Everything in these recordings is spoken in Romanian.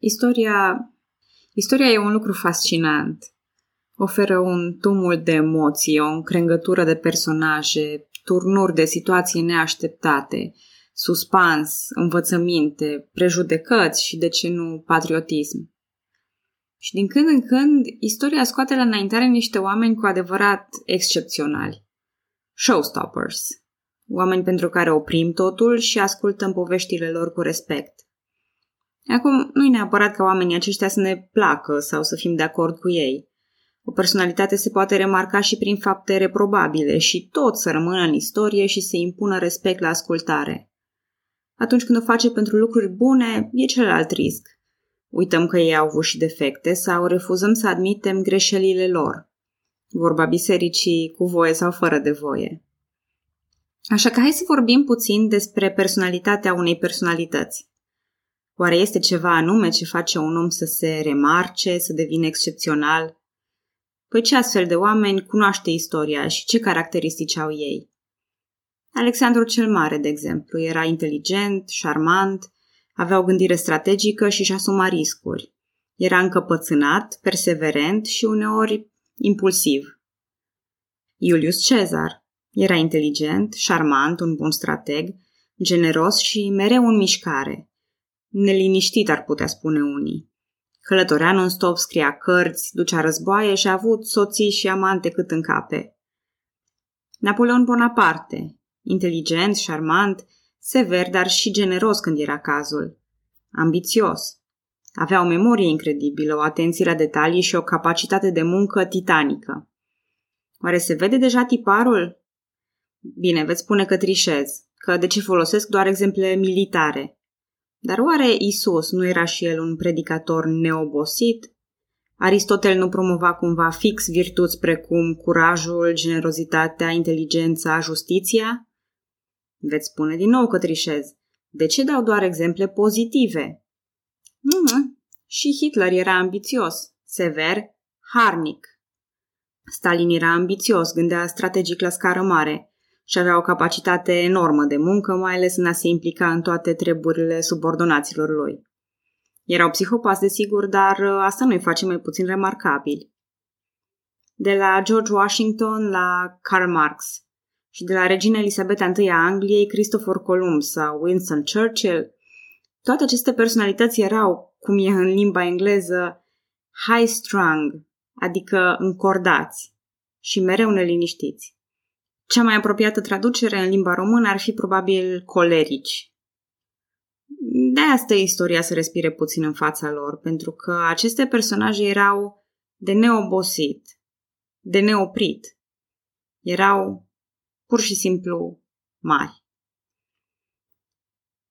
Istoria, istoria e un lucru fascinant. Oferă un tumult de emoții, o încrengătură de personaje, turnuri de situații neașteptate, suspans, învățăminte, prejudecăți și, de ce nu, patriotism. Și din când în când, istoria scoate la înaintare niște oameni cu adevărat excepționali. Showstoppers. Oameni pentru care oprim totul și ascultăm poveștile lor cu respect. Acum, nu e neapărat ca oamenii aceștia să ne placă sau să fim de acord cu ei. O personalitate se poate remarca și prin fapte reprobabile și tot să rămână în istorie și să impună respect la ascultare. Atunci când o face pentru lucruri bune, e celălalt risc. Uităm că ei au avut și defecte sau refuzăm să admitem greșelile lor. Vorba bisericii cu voie sau fără de voie. Așa că hai să vorbim puțin despre personalitatea unei personalități. Oare este ceva anume ce face un om să se remarce, să devină excepțional? Păi ce astfel de oameni cunoaște istoria și ce caracteristici au ei? Alexandru cel Mare, de exemplu, era inteligent, șarmant, avea o gândire strategică și își asuma riscuri. Era încăpățânat, perseverent și uneori impulsiv. Iulius Cezar era inteligent, șarmant, un bun strateg, generos și mereu în mișcare. Neliniștit ar putea spune unii. Călătorea non-stop, scria cărți, ducea războaie și a avut soții și amante cât în cape. Napoleon Bonaparte, inteligent, șarmant, sever, dar și generos când era cazul. Ambițios. Avea o memorie incredibilă, o atenție la detalii și o capacitate de muncă titanică. Oare se vede deja tiparul? Bine, veți spune că trișez, că de ce folosesc doar exemple militare. Dar oare Isus nu era și el un predicator neobosit? Aristotel nu promova cumva fix virtuți precum curajul, generozitatea, inteligența, justiția? Veți spune din nou că trișez. De ce dau doar exemple pozitive? Mm, și Hitler era ambițios, sever, harnic. Stalin era ambițios, gândea strategic la scară mare și avea o capacitate enormă de muncă, mai ales în a se implica în toate treburile subordonaților lui. Erau psihopați, desigur, dar uh, asta nu-i face mai puțin remarcabil. De la George Washington la Karl Marx, și de la regina Elisabeta I a Angliei, Christopher Columb sau Winston Churchill, toate aceste personalități erau, cum e în limba engleză, high-strung, adică încordați și mereu neliniștiți. Cea mai apropiată traducere în limba română ar fi probabil colerici. De asta istoria să respire puțin în fața lor, pentru că aceste personaje erau de neobosit, de neoprit. Erau pur și simplu mari.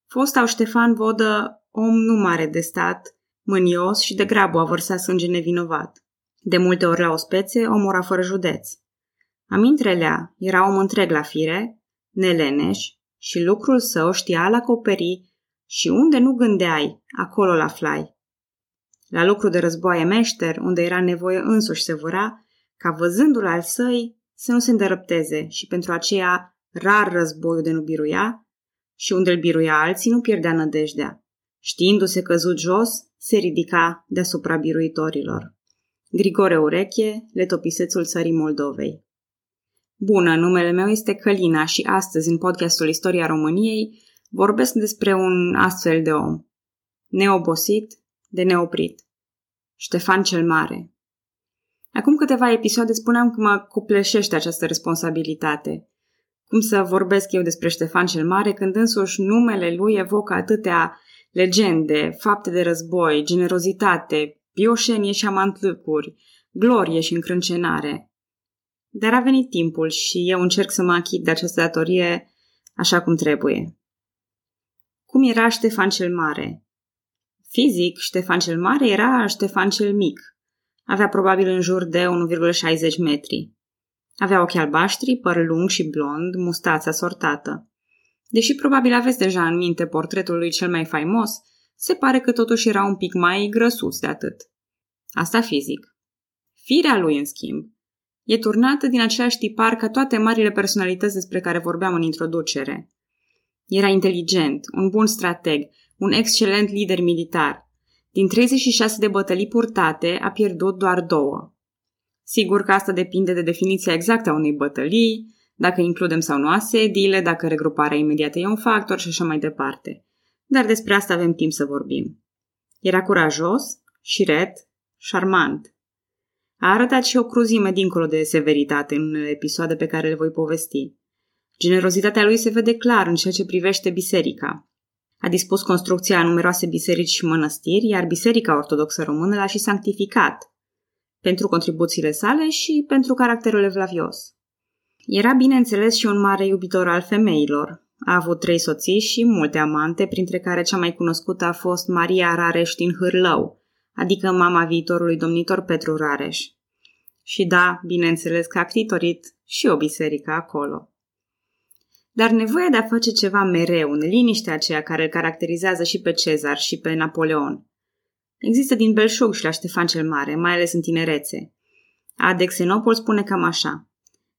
Fostau Ștefan Vodă, om nu mare de stat, mânios și de grabă a vărsat sânge nevinovat. De multe ori la ospețe, omora fără județ. Amintrelea era om întreg la fire, neleneș și lucrul său știa al acoperi și unde nu gândeai, acolo la aflai. La lucru de războaie meșter, unde era nevoie însuși se văra, ca văzându-l al săi, să nu se îndărăpteze și pentru aceea rar războiul de nu biruia și unde îl biruia alții nu pierdea nădejdea. Știindu-se căzut jos, se ridica deasupra biruitorilor. Grigore Ureche, letopisețul țării Moldovei. Bună, numele meu este Călina și astăzi, în podcastul Istoria României, vorbesc despre un astfel de om. Neobosit, de neoprit. Ștefan cel Mare, Acum câteva episoade spuneam că mă copleșește această responsabilitate. Cum să vorbesc eu despre Ștefan cel Mare când însuși numele lui evocă atâtea legende, fapte de război, generozitate, pioșenie și amantlâcuri, glorie și încrâncenare. Dar a venit timpul și eu încerc să mă achit de această datorie așa cum trebuie. Cum era Ștefan cel Mare? Fizic, Ștefan cel Mare era Ștefan cel Mic – avea probabil în jur de 1,60 metri. Avea ochi albaștri, păr lung și blond, mustața sortată. Deși probabil aveți deja în minte portretul lui cel mai faimos, se pare că totuși era un pic mai grăsuț de atât. Asta fizic. Firea lui, în schimb, e turnată din același tipar ca toate marile personalități despre care vorbeam în introducere. Era inteligent, un bun strateg, un excelent lider militar, Din 36 de bătălii purtate, a pierdut doar două. Sigur că asta depinde de definiția exactă a unei bătălii, dacă includem sau nu asediile, dacă regruparea imediată e un factor și așa mai departe. Dar despre asta avem timp să vorbim. Era curajos, șiret, șarmant. A arătat și o cruzime dincolo de severitate în episoade pe care le voi povesti. Generozitatea lui se vede clar în ceea ce privește biserica. A dispus construcția a numeroase biserici și mănăstiri, iar Biserica Ortodoxă Română l-a și sanctificat, pentru contribuțiile sale și pentru caracterul evlavios. Era, bineînțeles, și un mare iubitor al femeilor. A avut trei soții și multe amante, printre care cea mai cunoscută a fost Maria Rareș din Hârlău, adică mama viitorului domnitor Petru Rareș. Și da, bineînțeles că a clitorit și o biserică acolo. Dar nevoia de a face ceva mereu, în liniștea aceea care îl caracterizează și pe Cezar și pe Napoleon. Există din Belșug și la Ștefan cel Mare, mai ales în tinerețe. Adexenopol spune cam așa.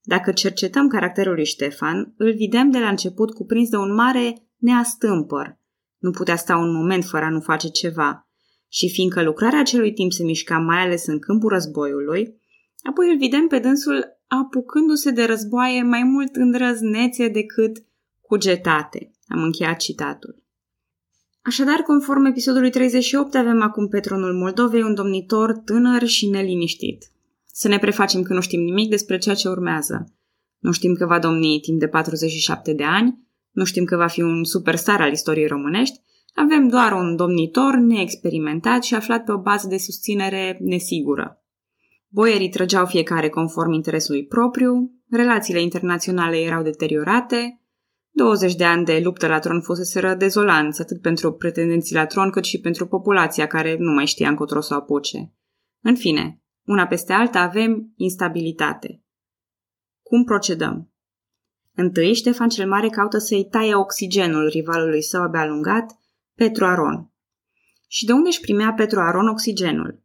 Dacă cercetăm caracterul lui Ștefan, îl vedem de la început cuprins de un mare neastâmpăr. Nu putea sta un moment fără a nu face ceva. Și fiindcă lucrarea acelui timp se mișca mai ales în câmpul războiului, apoi îl vedem pe dânsul apucându-se de războaie mai mult îndrăznețe decât cugetate. Am încheiat citatul. Așadar, conform episodului 38, avem acum pe tronul Moldovei un domnitor tânăr și neliniștit. Să ne prefacem că nu știm nimic despre ceea ce urmează. Nu știm că va domni timp de 47 de ani, nu știm că va fi un superstar al istoriei românești, avem doar un domnitor neexperimentat și aflat pe o bază de susținere nesigură. Boierii trăgeau fiecare conform interesului propriu, relațiile internaționale erau deteriorate, 20 de ani de luptă la tron fuseseră dezolanți atât pentru pretendenții la tron cât și pentru populația care nu mai știa încotro să o apuce. În fine, una peste alta avem instabilitate. Cum procedăm? Întâi, Ștefan cel Mare caută să-i taie oxigenul rivalului său abia alungat, Petru Aron. Și de unde își primea Petru Aron oxigenul?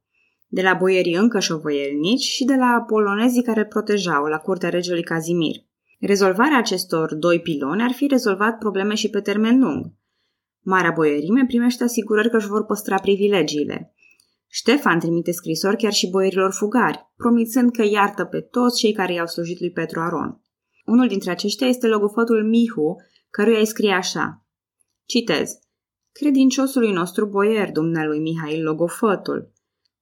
De la boierii încă șovăielnici și de la polonezii care îl protejau la curtea regelui Cazimir. Rezolvarea acestor doi piloni ar fi rezolvat probleme și pe termen lung. Marea boierime primește asigurări că își vor păstra privilegiile. Ștefan trimite scrisori chiar și boierilor fugari, promițând că iartă pe toți cei care i-au slujit lui Petru Aron. Unul dintre aceștia este logofătul Mihu, căruia îi scrie așa. Citez. Credinciosului nostru boier, dumnealui Mihail Logofătul.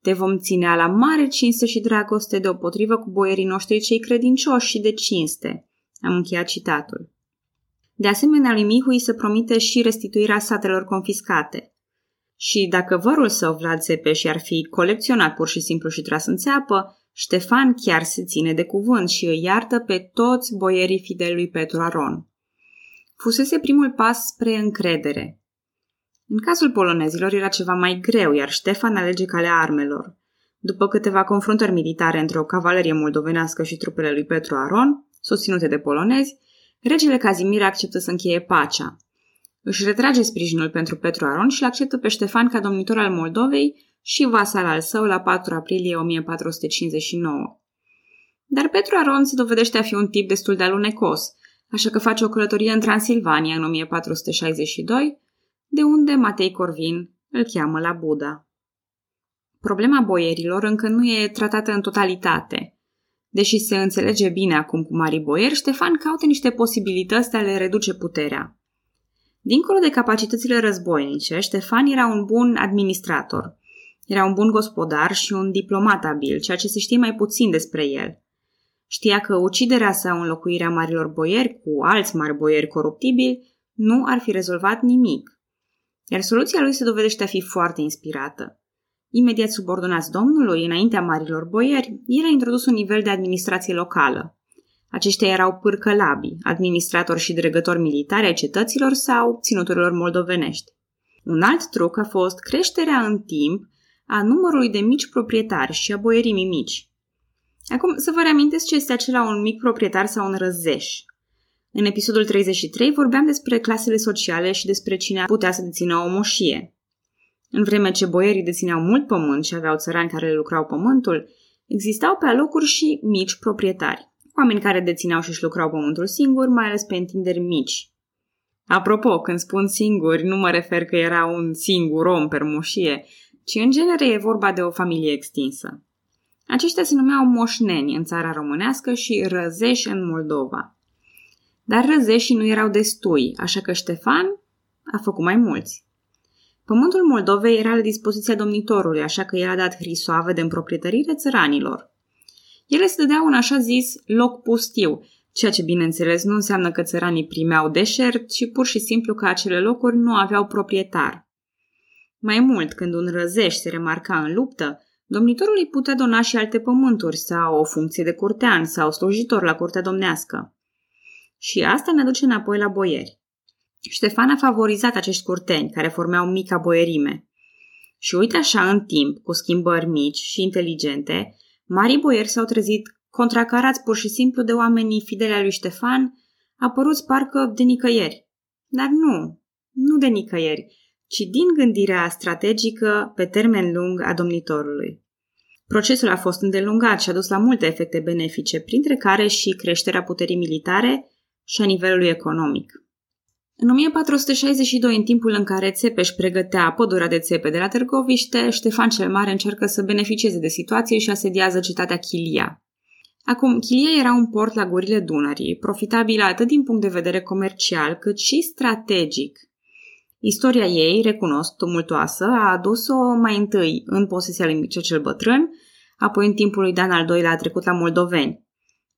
Te vom ține la mare cinste și dragoste deopotrivă cu boierii noștri cei credincioși și de cinste. Am încheiat citatul. De asemenea, lui Mihu îi se promite și restituirea satelor confiscate. Și dacă vărul său, Vlad Țepeș, ar fi colecționat pur și simplu și tras în țeapă, Ștefan chiar se ține de cuvânt și îi iartă pe toți boierii fidelului Petru Aron. Fusese primul pas spre încredere. În cazul polonezilor era ceva mai greu, iar Ștefan alege calea armelor. După câteva confruntări militare între o cavalerie moldovenească și trupele lui Petru Aron, susținute de polonezi, regele Cazimir acceptă să încheie pacea. Își retrage sprijinul pentru Petru Aron și îl acceptă pe Ștefan ca domnitor al Moldovei și vasal al său la 4 aprilie 1459. Dar Petru Aron se dovedește a fi un tip destul de alunecos, așa că face o călătorie în Transilvania în 1462, de unde Matei Corvin îl cheamă la Buda. Problema boierilor încă nu e tratată în totalitate. Deși se înțelege bine acum cu mari boieri, Ștefan caută niște posibilități de a le reduce puterea. Dincolo de capacitățile războinice, Ștefan era un bun administrator. Era un bun gospodar și un diplomat abil, ceea ce se știe mai puțin despre el. Știa că uciderea sau înlocuirea marilor boieri cu alți mari boieri coruptibili nu ar fi rezolvat nimic. Iar soluția lui se dovedește a fi foarte inspirată. Imediat subordonați domnului, înaintea marilor boieri, el a introdus un nivel de administrație locală. Aceștia erau pârcălabi, administratori și dregători militari ai cetăților sau ținuturilor moldovenești. Un alt truc a fost creșterea în timp a numărului de mici proprietari și a boierimii mici. Acum să vă reamintesc ce este acela un mic proprietar sau un răzeș. În episodul 33 vorbeam despre clasele sociale și despre cine putea să dețină o moșie. În vreme ce boierii dețineau mult pământ și aveau țărani care le lucrau pământul, existau pe alocuri și mici proprietari, oameni care dețineau și își lucrau pământul singuri, mai ales pe întinderi mici. Apropo, când spun singuri, nu mă refer că era un singur om per moșie, ci în genere e vorba de o familie extinsă. Aceștia se numeau moșneni în țara românească și răzeși în Moldova. Dar răzeșii nu erau destui, așa că Ștefan a făcut mai mulți. Pământul Moldovei era la dispoziția domnitorului, așa că el a dat hrisoave de împroprietărire țăranilor. Ele se dădeau un așa zis loc pustiu, ceea ce bineînțeles nu înseamnă că țăranii primeau deșert, ci pur și simplu că acele locuri nu aveau proprietar. Mai mult, când un răzeș se remarca în luptă, domnitorul îi putea dona și alte pământuri sau o funcție de curtean sau slujitor la curtea domnească. Și asta ne duce înapoi la boieri. Ștefan a favorizat acești curteni, care formeau mica boierime. Și uite așa, în timp, cu schimbări mici și inteligente, marii boieri s-au trezit contracarați pur și simplu de oamenii fideli al lui Ștefan, apăruți parcă de nicăieri. Dar nu, nu de nicăieri, ci din gândirea strategică pe termen lung a domnitorului. Procesul a fost îndelungat și a dus la multe efecte benefice, printre care și creșterea puterii militare și a nivelului economic. În 1462, în timpul în care Țepeș pregătea pădurea de țepe de la Târgoviște, Ștefan cel Mare încercă să beneficieze de situație și asediază cetatea Chilia. Acum, Chilia era un port la gurile Dunării, profitabil atât din punct de vedere comercial cât și strategic. Istoria ei, recunosc, tumultoasă, a adus-o mai întâi în posesia lui Mircea cel Bătrân, apoi în timpul lui Dan al II-lea a trecut la moldoveni.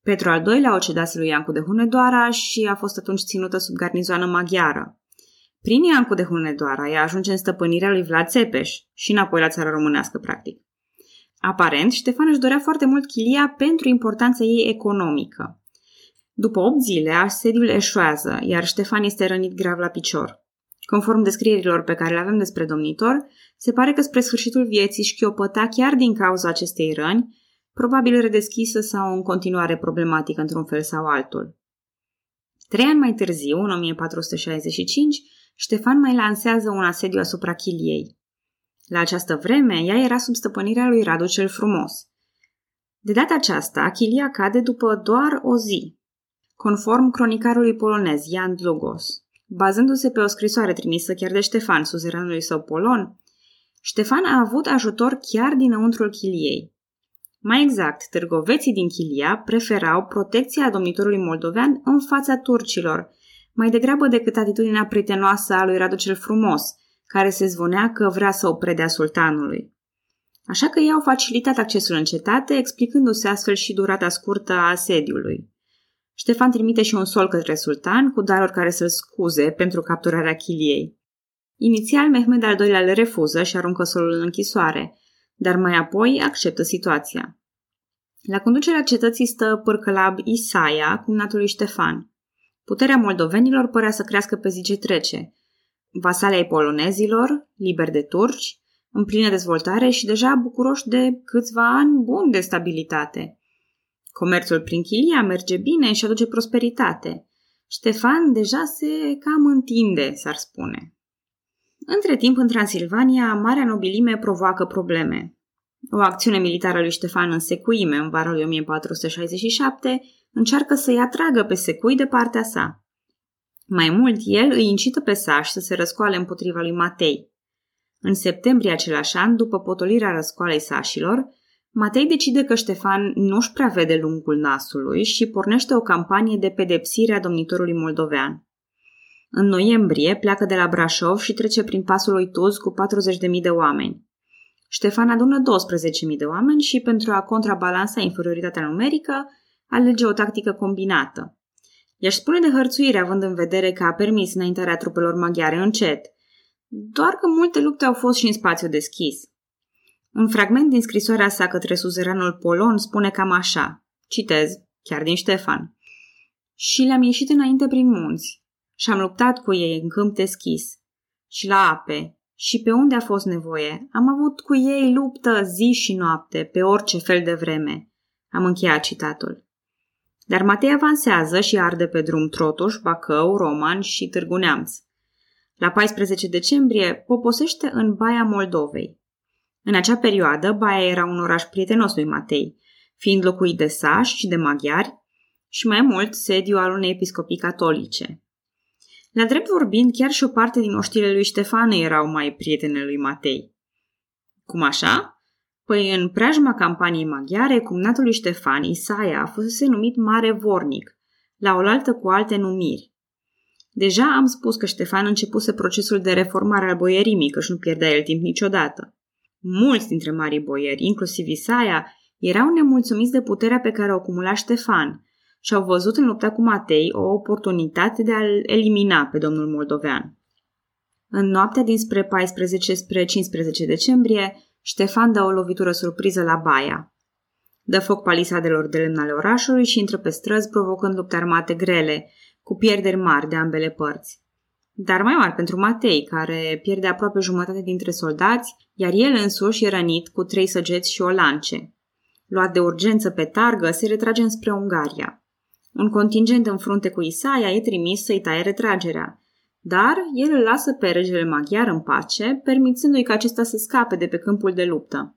Petru al II-lea o cedase lui Iancu de Hunedoara și a fost atunci ținută sub garnizoană maghiară. Prin Iancu de Hunedoara ea ajunge în stăpânirea lui Vlad Țepeș și înapoi la țara românească, practic. Aparent, Ștefan își dorea foarte mult Chilia pentru importanța ei economică. După 8 zile, asediul eșuează, iar Ștefan este rănit grav la picior. Conform descrierilor pe care le avem despre domnitor, se pare că spre sfârșitul vieții șchiopăta chiar din cauza acestei răni, probabil redeschisă sau în continuare problematică într-un fel sau altul. Trei ani mai târziu, în 1465, Ștefan mai lansează un asediu asupra Chiliei. La această vreme, ea era sub stăpânirea lui Radu cel Frumos. De data aceasta, Chilia cade după doar o zi, conform cronicarului polonez Jan Dlugos. Bazându-se pe o scrisoare trimisă chiar de Ștefan, suzeranului său polon, Ștefan a avut ajutor chiar dinăuntrul Chiliei. Mai exact, târgoveții din Chilia preferau protecția domnitorului moldovean în fața turcilor, mai degrabă decât atitudinea prietenoasă a lui Radu cel Frumos, care se zvonea că vrea să o predea sultanului. Așa că ei au facilitat accesul în cetate, explicându-se astfel și durata scurtă a asediului. Ștefan trimite și un sol către sultan cu daruri care să-l scuze pentru capturarea Chiliei. Inițial, Mehmed al II-lea le refuză și aruncă solul în închisoare, dar mai apoi acceptă situația. La conducerea cetății stă pârcălab Isaia, cumnatul lui Ștefan. Puterea moldovenilor părea să crească pe zi ce trece. Vasale ai polonezilor, liberi de turci, în plină dezvoltare și deja bucuroși de câțiva ani buni de stabilitate. Comerțul prin Chilia merge bine și aduce prosperitate. Ștefan deja se cam întinde, s-ar spune. Între timp, în Transilvania, Marea Nobilime provoacă probleme. O acțiune militară lui Ștefan în Secuime, în vara lui 1467, încearcă să-i atragă pe Secui de partea sa. Mai mult, el îi incită pe Saș să se răscoale împotriva lui Matei. În septembrie același an, după potolirea răscoalei sașilor, Matei decide că Ștefan nu-și prea vede lungul nasului și pornește o campanie de pedepsire a domnitorului moldovean. În noiembrie pleacă de la Brașov și trece prin pasul lui Tuz cu 40.000 de oameni. Ștefan adună 12.000 de oameni și, pentru a contrabalansa inferioritatea numerică, alege o tactică combinată. I-aș spune de hărțuire, având în vedere că a permis înaintarea trupelor maghiare încet, doar că multe lupte au fost și în spațiu deschis. Un fragment din scrisoarea sa către suzeranul polon spune cam așa, citez, chiar din Ștefan. Și le-am ieșit înainte prin munți, și am luptat cu ei în câmp deschis și la ape și pe unde a fost nevoie. Am avut cu ei luptă zi și noapte, pe orice fel de vreme. Am încheiat citatul. Dar Matei avansează și arde pe drum Trotuș, Bacău, Roman și Târgu Neamț. La 14 decembrie poposește în Baia Moldovei. În acea perioadă, Baia era un oraș prietenos lui Matei, fiind locuit de sași și de maghiari și mai mult sediu al unei episcopii catolice. La drept vorbind, chiar și o parte din oștile lui Ștefan erau mai prietene lui Matei. Cum așa? Păi în preajma campaniei maghiare, cumnatul lui Ștefan, Isaia, a fost numit Mare Vornic, la oaltă cu alte numiri. Deja am spus că Ștefan începuse procesul de reformare al boierimii, că nu pierdea el timp niciodată. Mulți dintre marii boieri, inclusiv Isaia, erau nemulțumiți de puterea pe care o acumula Ștefan și au văzut în lupta cu Matei o oportunitate de a-l elimina pe domnul moldovean. În noaptea dinspre 14 spre 15 decembrie, Ștefan dă o lovitură surpriză la Baia. Dă foc palisadelor de lemn ale orașului și intră pe străzi, provocând lupte armate grele, cu pierderi mari de ambele părți. Dar mai mari pentru Matei, care pierde aproape jumătate dintre soldați, iar el însuși e rănit cu trei săgeți și o lance. Luat de urgență pe targă, se retrage înspre Ungaria. Un contingent în frunte cu Isaia e trimis să-i taie retragerea, dar el îl lasă pe regele maghiar în pace, permițându-i ca acesta să scape de pe câmpul de luptă.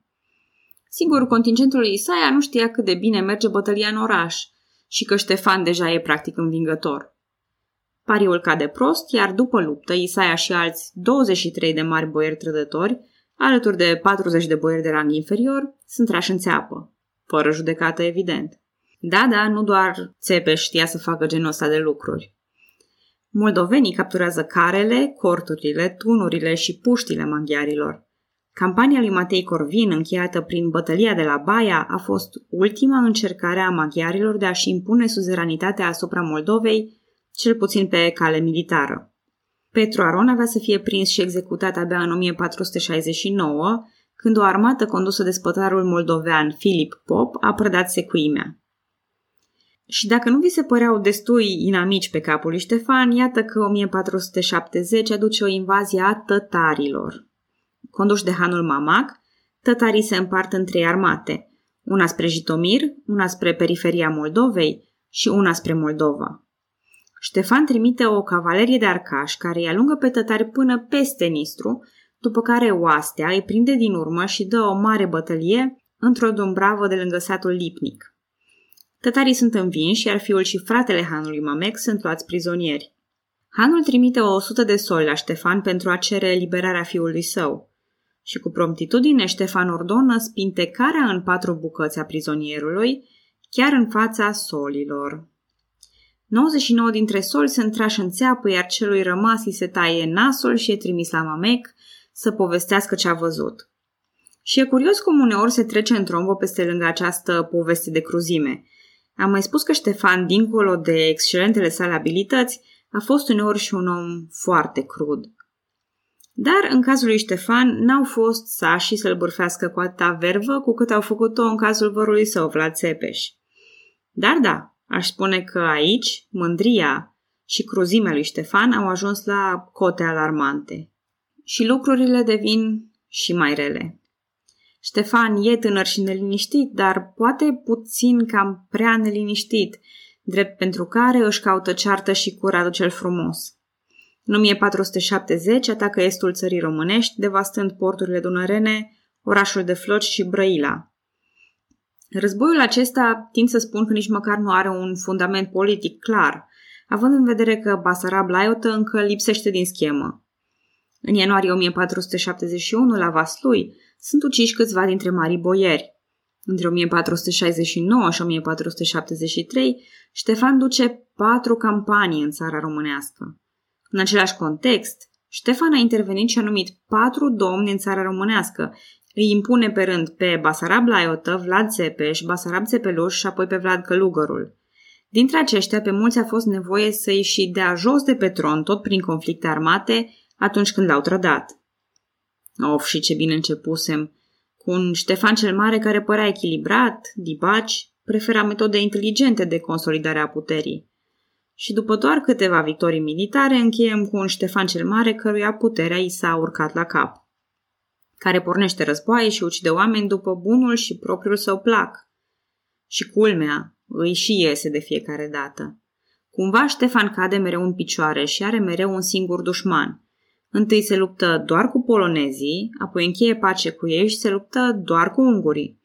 Sigur, contingentul lui Isaia nu știa cât de bine merge bătălia în oraș și că Ștefan deja e practic învingător. Pariul cade prost, iar după luptă, Isaia și alți 23 de mari boieri trădători, alături de 40 de boieri de rang inferior, sunt trași în țeapă. Fără judecată, evident. Da, da, nu doar Țepeș știa să facă genul ăsta de lucruri. Moldovenii capturează carele, corturile, tunurile și puștile maghiarilor. Campania lui Matei Corvin, încheiată prin bătălia de la Baia, a fost ultima încercare a maghiarilor de a-și impune suzeranitatea asupra Moldovei, cel puțin pe cale militară. Petru Aron avea să fie prins și executat abia în 1469, când o armată condusă de spătarul moldovean Filip Pop a prădat secuimea. Și dacă nu vi se păreau destui inamici pe capul lui Ștefan, iată că 1470 aduce o invazie a tătarilor. Conduși de hanul Mamac, tătarii se împart în trei armate, una spre Jitomir, una spre periferia Moldovei și una spre Moldova. Ștefan trimite o cavalerie de arcași care îi alungă pe tătari până peste Nistru, după care oastea îi prinde din urmă și dă o mare bătălie într-o dumbravă de lângă satul Lipnic. Tătarii sunt învinși, iar fiul și fratele hanului Mamec sunt luați prizonieri. Hanul trimite o sută de soli la Ștefan pentru a cere eliberarea fiului său. Și cu promptitudine Ștefan ordonă spintecarea în patru bucăți a prizonierului, chiar în fața solilor. 99 dintre soli sunt trași în țeapă, iar celui rămas îi se taie nasul și e trimis la Mamec să povestească ce a văzut. Și e curios cum uneori se trece în trombă peste lângă această poveste de cruzime. Am mai spus că Ștefan, dincolo de excelentele sale abilități, a fost uneori și un om foarte crud. Dar în cazul lui Ștefan n-au fost sași să-l bârfească cu atâta vervă cu cât au făcut-o în cazul vărului său, Vlad Țepeș. Dar da, aș spune că aici mândria și cruzimea lui Ștefan au ajuns la cote alarmante. Și lucrurile devin și mai rele. Ștefan e tânăr și neliniștit, dar poate puțin cam prea neliniștit, drept pentru care își caută ceartă și cu Radu cel frumos. În 1470 atacă estul țării românești, devastând porturile dunărene, orașul de Floci și Brăila. Războiul acesta tind să spun că nici măcar nu are un fundament politic clar, având în vedere că Basarab Laiotă încă lipsește din schemă. În ianuarie 1471, la Vaslui, sunt uciși câțiva dintre marii boieri. Între 1469 și 1473, Ștefan duce patru campanii în țara românească. În același context, Ștefan a intervenit și a numit patru domni în țara românească. Îi impune pe rând pe Basarab Laiotă, Vlad Țepeș, Basarab Țepeluș și apoi pe Vlad Călugărul. Dintre aceștia, pe mulți a fost nevoie să-i și dea jos de pe tron, tot prin conflicte armate, atunci când l-au trădat. Of, și ce bine începusem! Cu un Ștefan cel Mare care părea echilibrat, dibaci, prefera metode inteligente de consolidare a puterii. Și după doar câteva victorii militare, încheiem cu un Ștefan cel Mare căruia puterea i s-a urcat la cap, care pornește războaie și ucide oameni după bunul și propriul său plac. Și culmea, îi și iese de fiecare dată. Cumva Ștefan cade mereu în picioare și are mereu un singur dușman – Întâi se luptă doar cu polonezii, apoi încheie pace cu ei și se luptă doar cu ungurii.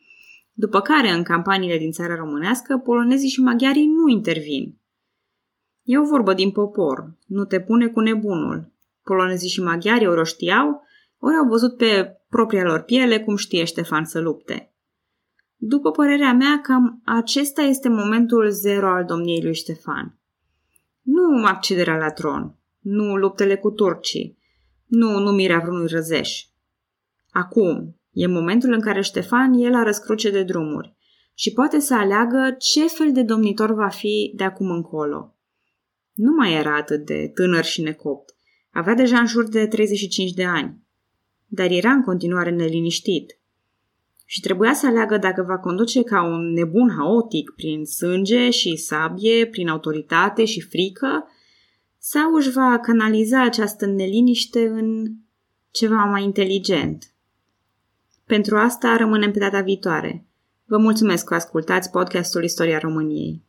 După care, în campaniile din țara românească, polonezii și maghiarii nu intervin. E o vorbă din popor, nu te pune cu nebunul. Polonezii și maghiarii ori o știau, ori au văzut pe propria lor piele, cum știe Ștefan să lupte. După părerea mea, cam acesta este momentul zero al domniei lui Ștefan. Nu accederea la tron, nu luptele cu turcii, nu numirea vreunui răzeș. Acum, e momentul în care Ștefan e la răscruce de drumuri și poate să aleagă ce fel de domnitor va fi de acum încolo. Nu mai era atât de tânăr și necopt. Avea deja în jur de 35 de ani. Dar era în continuare neliniștit. Și trebuia să aleagă dacă va conduce ca un nebun haotic prin sânge și sabie, prin autoritate și frică, sau își va canaliza această neliniște în ceva mai inteligent. Pentru asta rămânem pe data viitoare. Vă mulțumesc că ascultați podcastul Istoria României.